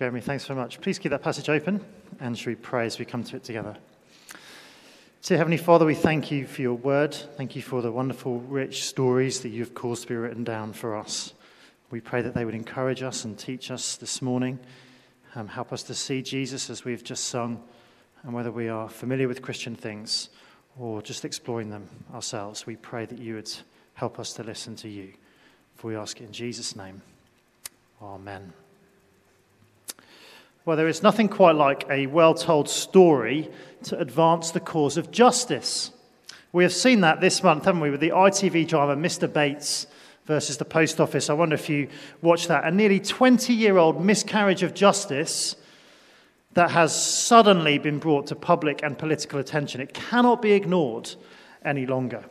Jeremy, thanks very much. Please keep that passage open and shall we pray as we come to it together. Dear Heavenly Father, we thank you for your word. Thank you for the wonderful, rich stories that you've caused to be written down for us. We pray that they would encourage us and teach us this morning. Um, help us to see Jesus as we've just sung, and whether we are familiar with Christian things or just exploring them ourselves, we pray that you would help us to listen to you. For we ask it in Jesus' name. Amen. Well, there is nothing quite like a well told story to advance the cause of justice. We have seen that this month, haven't we, with the ITV drama Mr. Bates versus the Post Office. I wonder if you watched that. A nearly 20 year old miscarriage of justice that has suddenly been brought to public and political attention. It cannot be ignored any longer.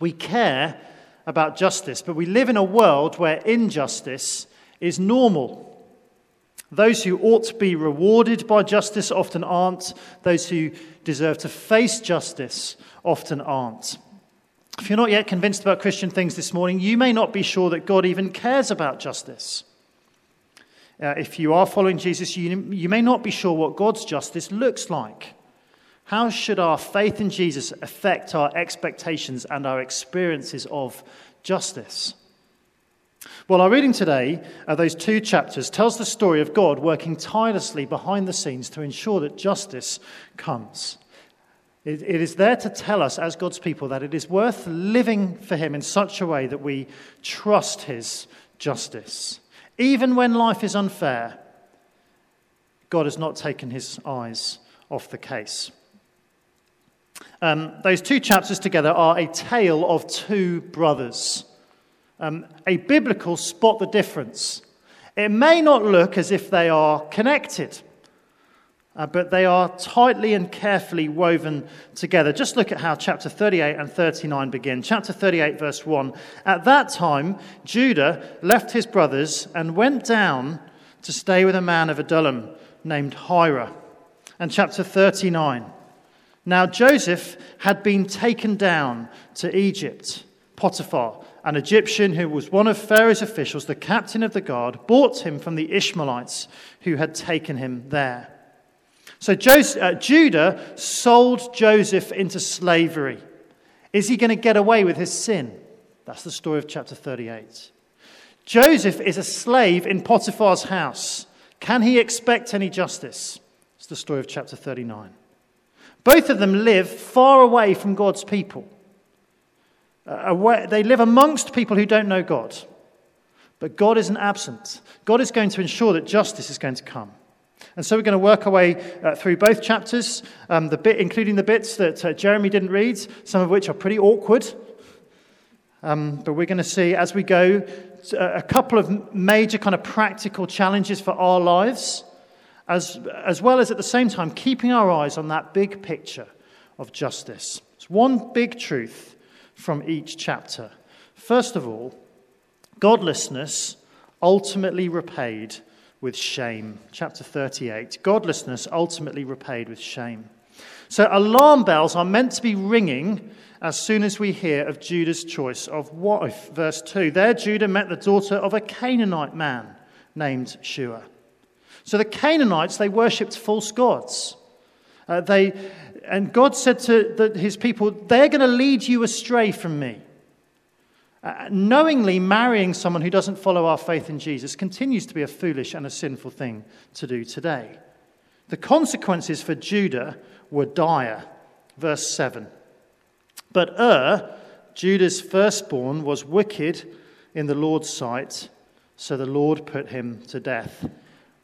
We care about justice, but we live in a world where injustice is normal. Those who ought to be rewarded by justice often aren't. Those who deserve to face justice often aren't. If you're not yet convinced about Christian things this morning, you may not be sure that God even cares about justice. Uh, if you are following Jesus, you, you may not be sure what God's justice looks like. How should our faith in Jesus affect our expectations and our experiences of justice? Well, our reading today, uh, those two chapters, tells the story of God working tirelessly behind the scenes to ensure that justice comes. It, it is there to tell us, as God's people, that it is worth living for Him in such a way that we trust His justice. Even when life is unfair, God has not taken His eyes off the case. Um, those two chapters together are a tale of two brothers. Um, a biblical spot the difference. It may not look as if they are connected, uh, but they are tightly and carefully woven together. Just look at how chapter 38 and 39 begin. Chapter 38, verse 1. At that time, Judah left his brothers and went down to stay with a man of Adullam named Hira. And chapter 39. Now Joseph had been taken down to Egypt. Potiphar, an Egyptian who was one of Pharaoh's officials, the captain of the guard, bought him from the Ishmaelites who had taken him there. So Joseph, uh, Judah sold Joseph into slavery. Is he going to get away with his sin? That's the story of chapter 38. Joseph is a slave in Potiphar's house. Can he expect any justice? It's the story of chapter 39. Both of them live far away from God's people. Uh, away, they live amongst people who don't know God. But God isn't absent. God is going to ensure that justice is going to come. And so we're going to work our way uh, through both chapters, um, the bit, including the bits that uh, Jeremy didn't read, some of which are pretty awkward. Um, but we're going to see as we go uh, a couple of major kind of practical challenges for our lives as, as well as at the same time keeping our eyes on that big picture of justice. It's one big truth from each chapter. First of all, godlessness ultimately repaid with shame. Chapter 38 Godlessness ultimately repaid with shame. So, alarm bells are meant to be ringing as soon as we hear of Judah's choice of wife. Verse 2 There Judah met the daughter of a Canaanite man named Shua. So the Canaanites, they worshipped false gods. Uh, they, and God said to the, his people, They're going to lead you astray from me. Uh, knowingly marrying someone who doesn't follow our faith in Jesus continues to be a foolish and a sinful thing to do today. The consequences for Judah were dire. Verse 7. But Ur, Judah's firstborn, was wicked in the Lord's sight, so the Lord put him to death.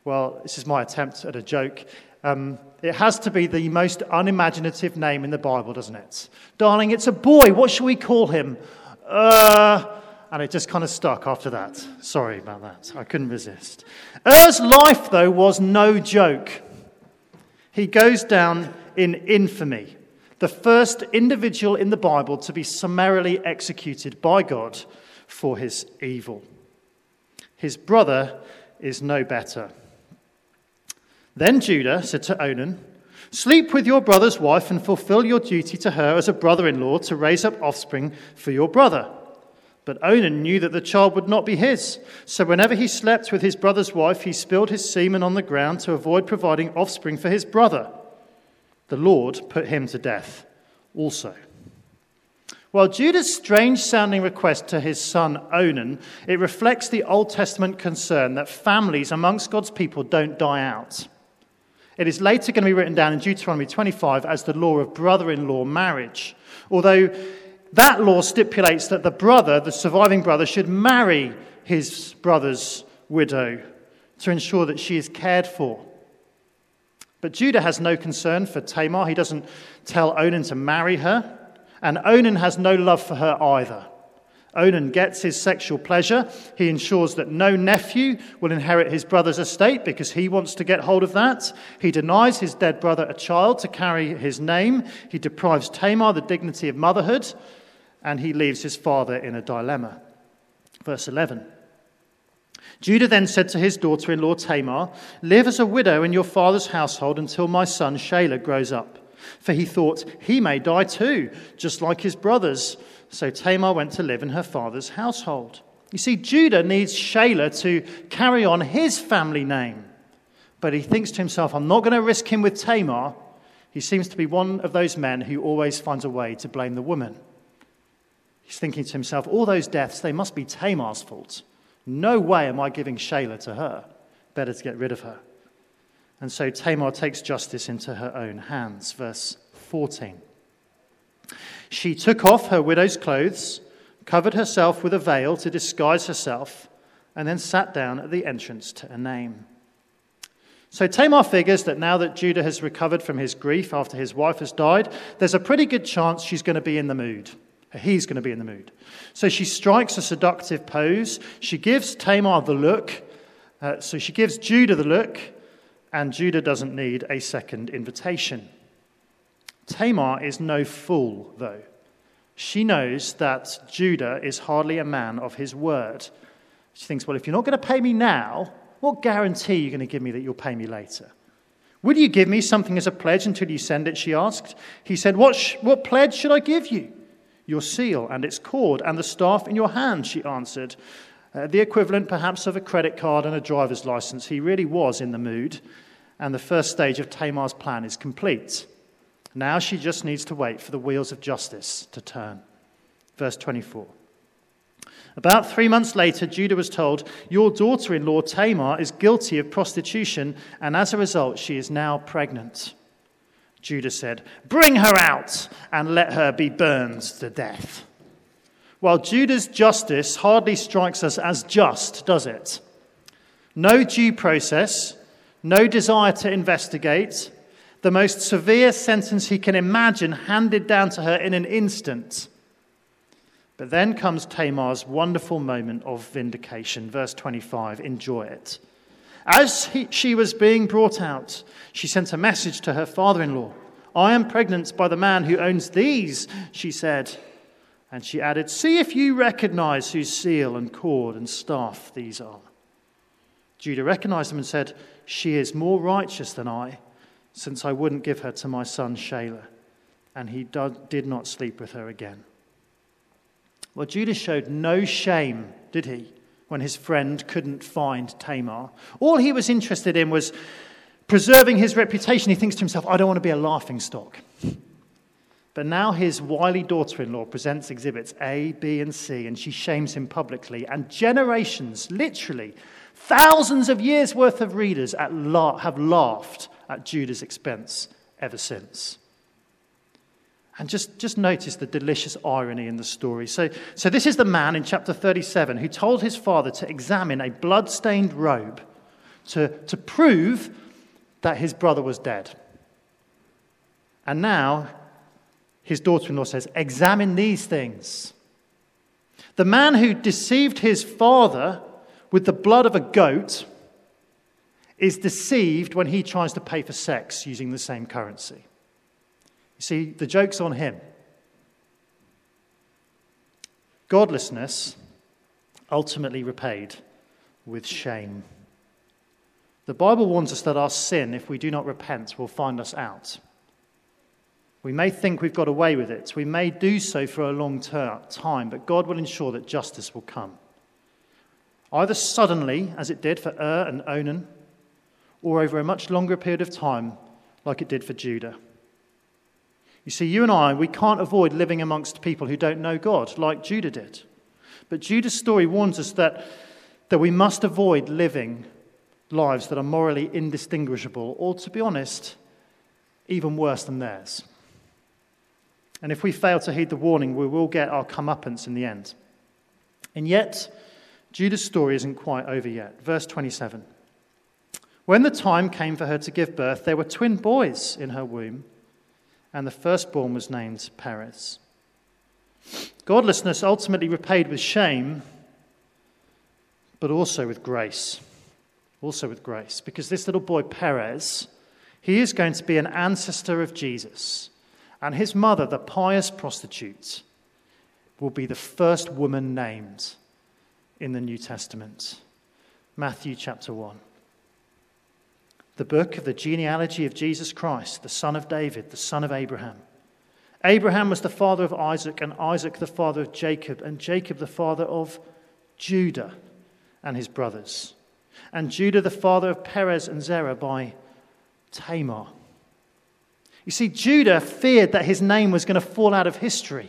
Well, this is my attempt at a joke. Um, it has to be the most unimaginative name in the Bible, doesn't it? Darling, it's a boy. What shall we call him? Uh, and it just kind of stuck after that. Sorry about that. I couldn't resist. Er's life, though, was no joke. He goes down in infamy, the first individual in the Bible to be summarily executed by God for his evil. His brother is no better. Then Judah said to Onan, Sleep with your brother's wife and fulfill your duty to her as a brother in law to raise up offspring for your brother. But Onan knew that the child would not be his. So whenever he slept with his brother's wife, he spilled his semen on the ground to avoid providing offspring for his brother. The Lord put him to death also. While Judah's strange sounding request to his son Onan, it reflects the Old Testament concern that families amongst God's people don't die out. It is later going to be written down in Deuteronomy 25 as the law of brother in law marriage. Although that law stipulates that the brother, the surviving brother, should marry his brother's widow to ensure that she is cared for. But Judah has no concern for Tamar. He doesn't tell Onan to marry her. And Onan has no love for her either. Onan gets his sexual pleasure. He ensures that no nephew will inherit his brother's estate because he wants to get hold of that. He denies his dead brother a child to carry his name. He deprives Tamar the dignity of motherhood and he leaves his father in a dilemma. Verse 11. Judah then said to his daughter in law Tamar, Live as a widow in your father's household until my son Shelah grows up. For he thought, He may die too, just like his brothers. So Tamar went to live in her father's household. You see, Judah needs Shelah to carry on his family name. But he thinks to himself, I'm not going to risk him with Tamar. He seems to be one of those men who always finds a way to blame the woman. He's thinking to himself, all those deaths, they must be Tamar's fault. No way am I giving Shelah to her. Better to get rid of her. And so Tamar takes justice into her own hands. Verse 14. She took off her widow's clothes, covered herself with a veil to disguise herself, and then sat down at the entrance to Enaim. So Tamar figures that now that Judah has recovered from his grief after his wife has died, there's a pretty good chance she's going to be in the mood. He's going to be in the mood. So she strikes a seductive pose. She gives Tamar the look. Uh, so she gives Judah the look, and Judah doesn't need a second invitation. Tamar is no fool, though. She knows that Judah is hardly a man of his word. She thinks, well, if you're not going to pay me now, what guarantee are you going to give me that you'll pay me later? Will you give me something as a pledge until you send it? She asked. He said, What, sh- what pledge should I give you? your seal and its cord, and the staff in your hand, she answered. Uh, the equivalent, perhaps, of a credit card and a driver's license. He really was in the mood, and the first stage of Tamar's plan is complete. Now she just needs to wait for the wheels of justice to turn. Verse 24. About three months later, Judah was told, Your daughter in law Tamar is guilty of prostitution, and as a result, she is now pregnant. Judah said, Bring her out and let her be burned to death. While Judah's justice hardly strikes us as just, does it? No due process, no desire to investigate, the most severe sentence he can imagine handed down to her in an instant. But then comes Tamar's wonderful moment of vindication. Verse 25, enjoy it. As he, she was being brought out, she sent a message to her father in law. I am pregnant by the man who owns these, she said. And she added, See if you recognize whose seal and cord and staff these are. Judah recognized them and said, She is more righteous than I, since I wouldn't give her to my son Shelah. And he did not sleep with her again. Well, Judah showed no shame, did he? when his friend couldn't find Tamar. All he was interested in was preserving his reputation. He thinks to himself, I don't want to be a laughing stock. But now his wily daughter in law presents exhibits A, B, and C, and she shames him publicly. And generations, literally, thousands of years' worth of readers have laughed at Judah's expense ever since. And just, just notice the delicious irony in the story. So, so, this is the man in chapter 37 who told his father to examine a blood-stained robe to, to prove that his brother was dead. And now his daughter in law says, Examine these things. The man who deceived his father with the blood of a goat is deceived when he tries to pay for sex using the same currency. You see, the joke's on him. Godlessness ultimately repaid with shame. The Bible warns us that our sin, if we do not repent, will find us out. We may think we've got away with it. We may do so for a long ter- time, but God will ensure that justice will come. Either suddenly, as it did for Ur and Onan, or over a much longer period of time, like it did for Judah. You see, you and I, we can't avoid living amongst people who don't know God, like Judah did. But Judah's story warns us that, that we must avoid living lives that are morally indistinguishable, or to be honest, even worse than theirs. And if we fail to heed the warning, we will get our comeuppance in the end. And yet, Judah's story isn't quite over yet. Verse 27. When the time came for her to give birth, there were twin boys in her womb, and the firstborn was named Perez. Godlessness ultimately repaid with shame, but also with grace. Also with grace. Because this little boy, Perez, he is going to be an ancestor of Jesus. And his mother, the pious prostitute, will be the first woman named in the New Testament. Matthew chapter 1. The book of the genealogy of Jesus Christ, the son of David, the son of Abraham. Abraham was the father of Isaac, and Isaac the father of Jacob, and Jacob the father of Judah and his brothers, and Judah the father of Perez and Zerah by Tamar. You see, Judah feared that his name was going to fall out of history.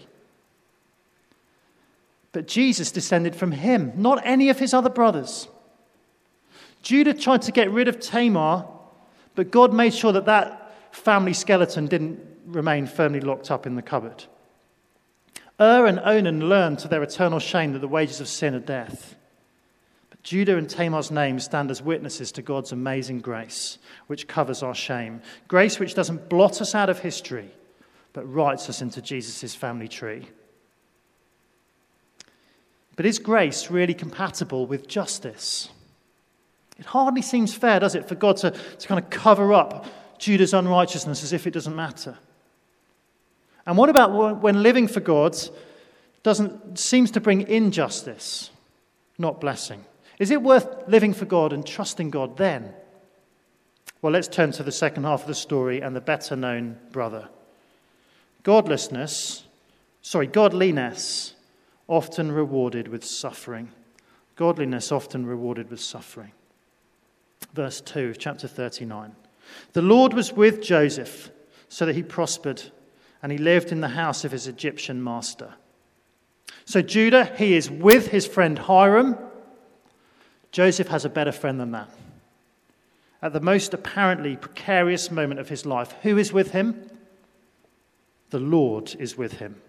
But Jesus descended from him, not any of his other brothers. Judah tried to get rid of Tamar, but God made sure that that family skeleton didn't remain firmly locked up in the cupboard. Ur and Onan learned to their eternal shame that the wages of sin are death. But Judah and Tamar's names stand as witnesses to God's amazing grace, which covers our shame. Grace which doesn't blot us out of history, but writes us into Jesus' family tree. But is grace really compatible with justice? It hardly seems fair, does it, for God to, to kind of cover up Judah's unrighteousness as if it doesn't matter? And what about when living for God doesn't seems to bring injustice, not blessing? Is it worth living for God and trusting God then? Well, let's turn to the second half of the story and the better known brother. Godlessness, sorry, godliness often rewarded with suffering. Godliness often rewarded with suffering. Verse 2, chapter 39. The Lord was with Joseph so that he prospered and he lived in the house of his Egyptian master. So, Judah, he is with his friend Hiram. Joseph has a better friend than that. At the most apparently precarious moment of his life, who is with him? The Lord is with him.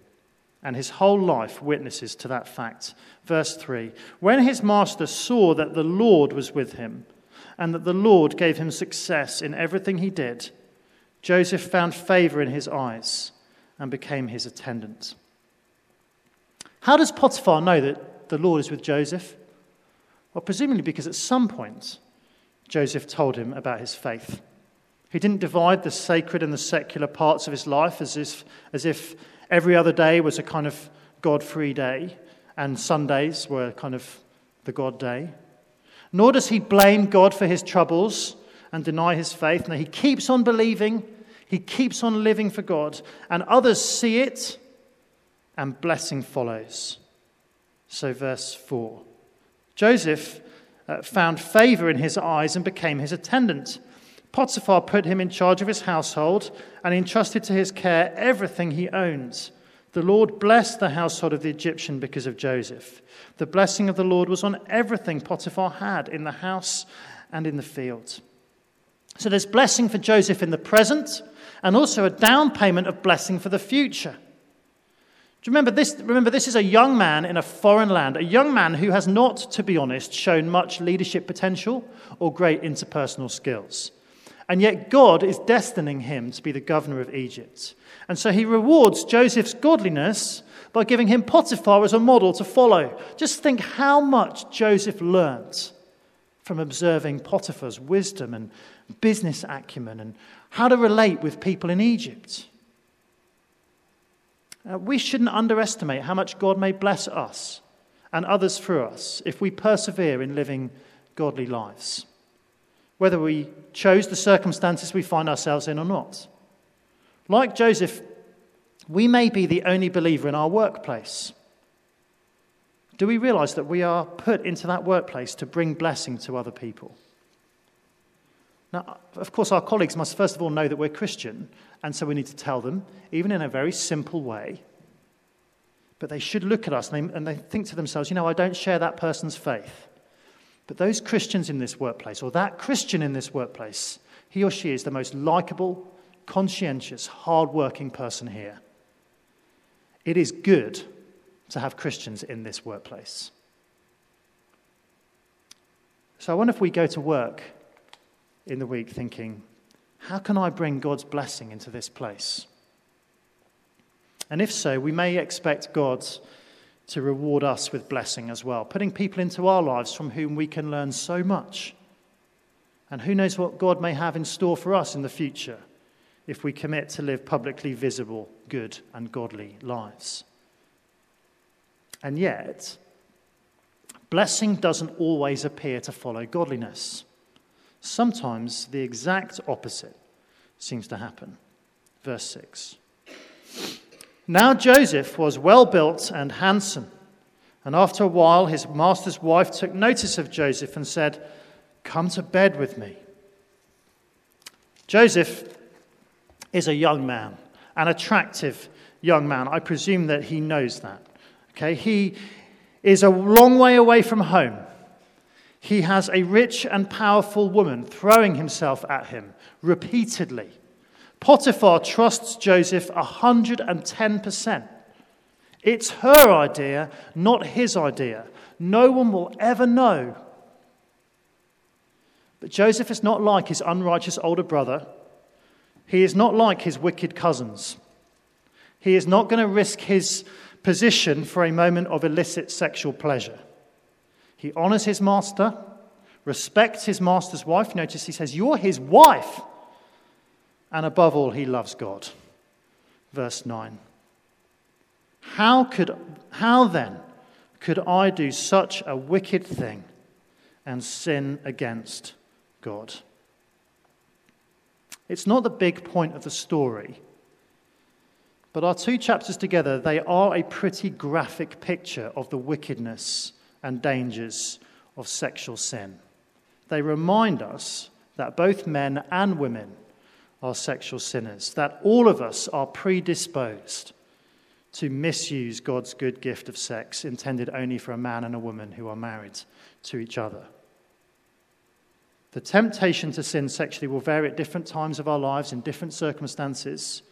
And his whole life witnesses to that fact. Verse 3 When his master saw that the Lord was with him, and that the Lord gave him success in everything he did, Joseph found favor in his eyes and became his attendant. How does Potiphar know that the Lord is with Joseph? Well, presumably because at some point Joseph told him about his faith. He didn't divide the sacred and the secular parts of his life as if, as if every other day was a kind of God free day and Sundays were kind of the God day. Nor does he blame God for his troubles and deny his faith. No, he keeps on believing he keeps on living for God, and others see it, and blessing follows. So, verse 4 Joseph uh, found favor in his eyes and became his attendant. Potiphar put him in charge of his household and entrusted to his care everything he owns. The Lord blessed the household of the Egyptian because of Joseph. The blessing of the Lord was on everything Potiphar had in the house and in the field. So there's blessing for Joseph in the present and also a down payment of blessing for the future. Do you remember this? Remember, this is a young man in a foreign land, a young man who has not, to be honest, shown much leadership potential or great interpersonal skills. And yet, God is destining him to be the governor of Egypt. And so he rewards Joseph's godliness by giving him Potiphar as a model to follow. Just think how much Joseph learnt from observing Potiphar's wisdom and business acumen and how to relate with people in Egypt. Uh, we shouldn't underestimate how much God may bless us and others through us if we persevere in living godly lives, whether we chose the circumstances we find ourselves in or not. Like Joseph, We may be the only believer in our workplace. Do we realize that we are put into that workplace to bring blessing to other people? Now, of course, our colleagues must first of all know that we're Christian, and so we need to tell them, even in a very simple way. But they should look at us and they, and they think to themselves, you know, I don't share that person's faith. But those Christians in this workplace, or that Christian in this workplace, he or she is the most likable, conscientious, hard-working person here. It is good to have Christians in this workplace. So I wonder if we go to work in the week thinking, how can I bring God's blessing into this place? And if so, we may expect God to reward us with blessing as well, putting people into our lives from whom we can learn so much. And who knows what God may have in store for us in the future if we commit to live publicly visible, good, and godly lives. And yet, blessing doesn't always appear to follow godliness. Sometimes the exact opposite seems to happen. Verse 6. Now Joseph was well built and handsome. And after a while, his master's wife took notice of Joseph and said, Come to bed with me. Joseph is a young man, an attractive young man. I presume that he knows that. Okay, he is a long way away from home. He has a rich and powerful woman throwing himself at him repeatedly. Potiphar trusts Joseph 110%. It's her idea, not his idea. No one will ever know. But Joseph is not like his unrighteous older brother. He is not like his wicked cousins. He is not going to risk his position for a moment of illicit sexual pleasure. He honors his master, respects his master's wife. Notice he says, You're his wife. And above all, he loves God. Verse 9. How, could, how then could I do such a wicked thing and sin against God? It's not the big point of the story, but our two chapters together, they are a pretty graphic picture of the wickedness and dangers of sexual sin. They remind us that both men and women are sexual sinners, that all of us are predisposed to misuse God's good gift of sex intended only for a man and a woman who are married to each other. The temptation to sin sexually will vary at different times of our lives in different circumstances,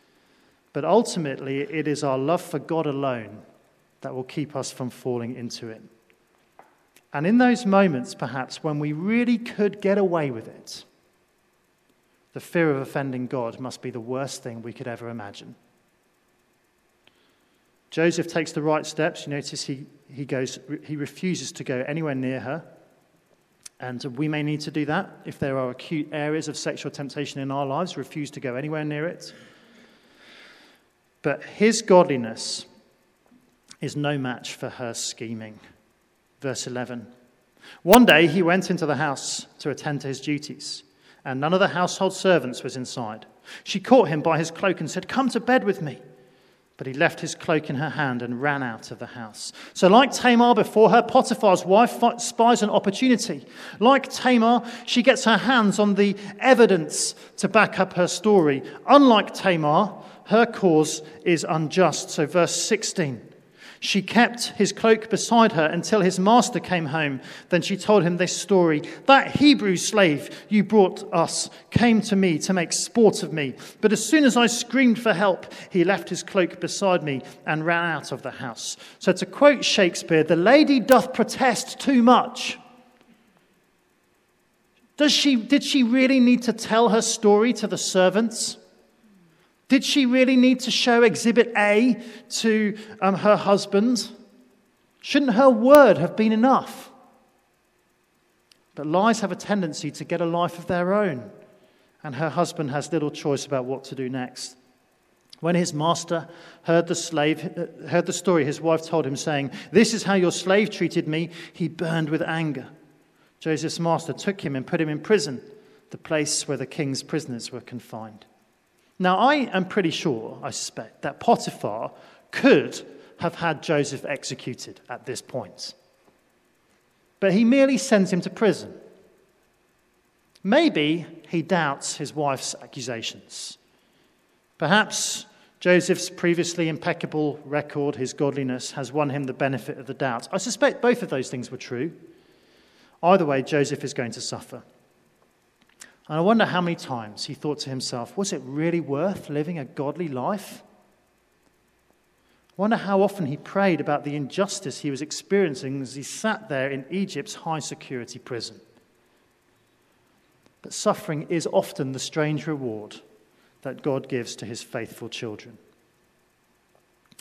but ultimately it is our love for God alone that will keep us from falling into it. And in those moments, perhaps, when we really could get away with it, the fear of offending God must be the worst thing we could ever imagine. Joseph takes the right steps. You notice he, he, goes, he refuses to go anywhere near her. And we may need to do that if there are acute areas of sexual temptation in our lives, refuse to go anywhere near it. But his godliness is no match for her scheming. Verse 11. One day he went into the house to attend to his duties and none of the household servants was inside. She caught him by his cloak and said, Come to bed with me. But he left his cloak in her hand and ran out of the house. So, like Tamar before her, Potiphar's wife spies an opportunity. Like Tamar, she gets her hands on the evidence to back up her story. Unlike Tamar, her cause is unjust. So, verse 16. She kept his cloak beside her until his master came home. Then she told him this story That Hebrew slave you brought us came to me to make sport of me. But as soon as I screamed for help, he left his cloak beside me and ran out of the house. So, to quote Shakespeare, the lady doth protest too much. Does she, did she really need to tell her story to the servants? Did she really need to show Exhibit A to um, her husband? Shouldn't her word have been enough? But lies have a tendency to get a life of their own, and her husband has little choice about what to do next. When his master heard the slave uh, heard the story his wife told him saying, "This is how your slave treated me," he burned with anger. Joseph's master took him and put him in prison, the place where the king's prisoners were confined. Now, I am pretty sure, I suspect, that Potiphar could have had Joseph executed at this point. But he merely sends him to prison. Maybe he doubts his wife's accusations. Perhaps Joseph's previously impeccable record, his godliness, has won him the benefit of the doubt. I suspect both of those things were true. Either way, Joseph is going to suffer. And I wonder how many times he thought to himself, was it really worth living a godly life? I wonder how often he prayed about the injustice he was experiencing as he sat there in Egypt's high security prison. But suffering is often the strange reward that God gives to his faithful children.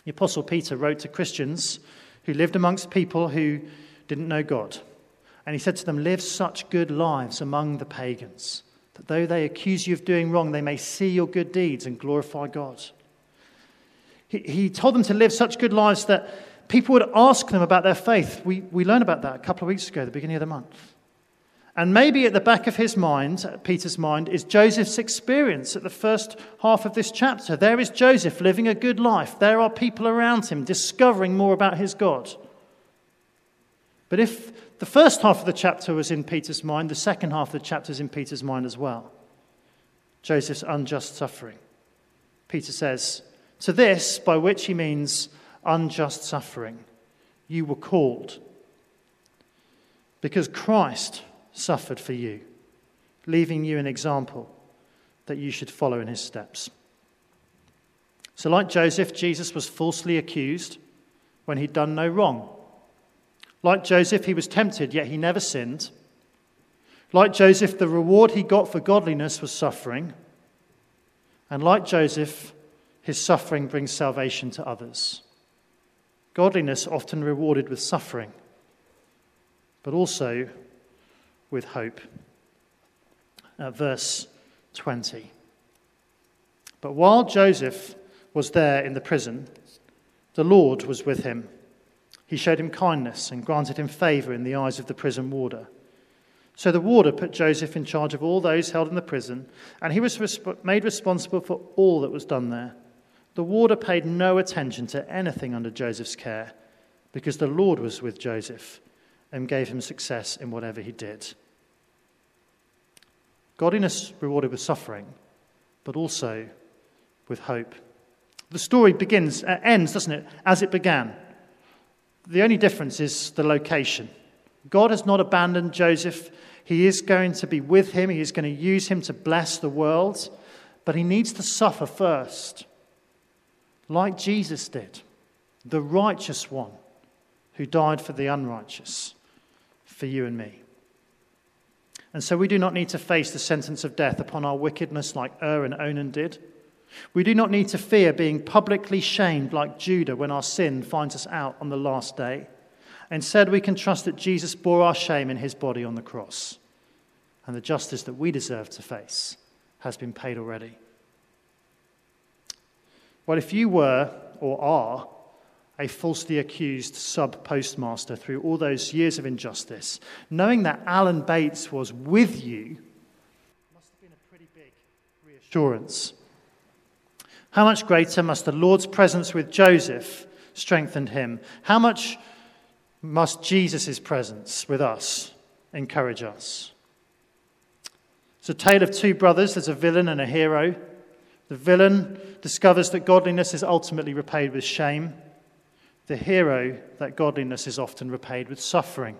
The Apostle Peter wrote to Christians who lived amongst people who didn't know God. And he said to them, Live such good lives among the pagans that though they accuse you of doing wrong, they may see your good deeds and glorify God. He, he told them to live such good lives that people would ask them about their faith. We, we learned about that a couple of weeks ago, the beginning of the month. And maybe at the back of his mind, Peter's mind, is Joseph's experience at the first half of this chapter. There is Joseph living a good life. There are people around him discovering more about his God. But if the first half of the chapter was in Peter's mind. The second half of the chapter is in Peter's mind as well. Joseph's unjust suffering. Peter says, To this, by which he means unjust suffering, you were called. Because Christ suffered for you, leaving you an example that you should follow in his steps. So, like Joseph, Jesus was falsely accused when he'd done no wrong. Like Joseph, he was tempted, yet he never sinned. Like Joseph, the reward he got for godliness was suffering. And like Joseph, his suffering brings salvation to others. Godliness often rewarded with suffering, but also with hope. Uh, verse 20. But while Joseph was there in the prison, the Lord was with him he showed him kindness and granted him favor in the eyes of the prison warder. So the warder put Joseph in charge of all those held in the prison, and he was resp- made responsible for all that was done there. The warder paid no attention to anything under Joseph's care, because the Lord was with Joseph and gave him success in whatever he did. Godliness rewarded with suffering, but also with hope. The story begins, uh, ends, doesn't it, as it began. The only difference is the location. God has not abandoned Joseph. He is going to be with him, he is going to use him to bless the world, but he needs to suffer first, like Jesus did, the righteous one who died for the unrighteous, for you and me. And so we do not need to face the sentence of death upon our wickedness like Ur and Onan did. We do not need to fear being publicly shamed like Judah when our sin finds us out on the last day. Instead, we can trust that Jesus bore our shame in his body on the cross, and the justice that we deserve to face has been paid already. Well, if you were or are a falsely accused sub postmaster through all those years of injustice, knowing that Alan Bates was with you must have been a pretty big reassurance. How much greater must the Lord's presence with Joseph strengthen him? How much must Jesus' presence with us encourage us? It's a tale of two brothers. There's a villain and a hero. The villain discovers that godliness is ultimately repaid with shame. The hero, that godliness is often repaid with suffering.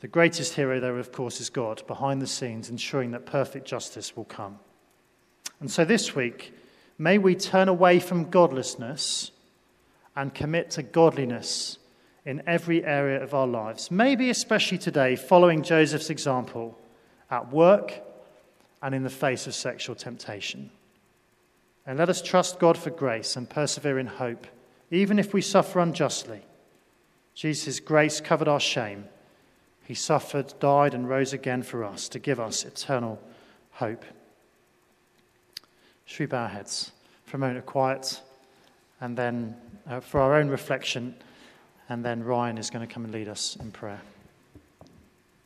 The greatest hero, though, of course, is God, behind the scenes, ensuring that perfect justice will come. And so this week, May we turn away from godlessness and commit to godliness in every area of our lives. Maybe especially today, following Joseph's example at work and in the face of sexual temptation. And let us trust God for grace and persevere in hope, even if we suffer unjustly. Jesus' grace covered our shame. He suffered, died, and rose again for us to give us eternal hope. Should we bow our heads for a moment of quiet and then uh, for our own reflection? And then Ryan is going to come and lead us in prayer.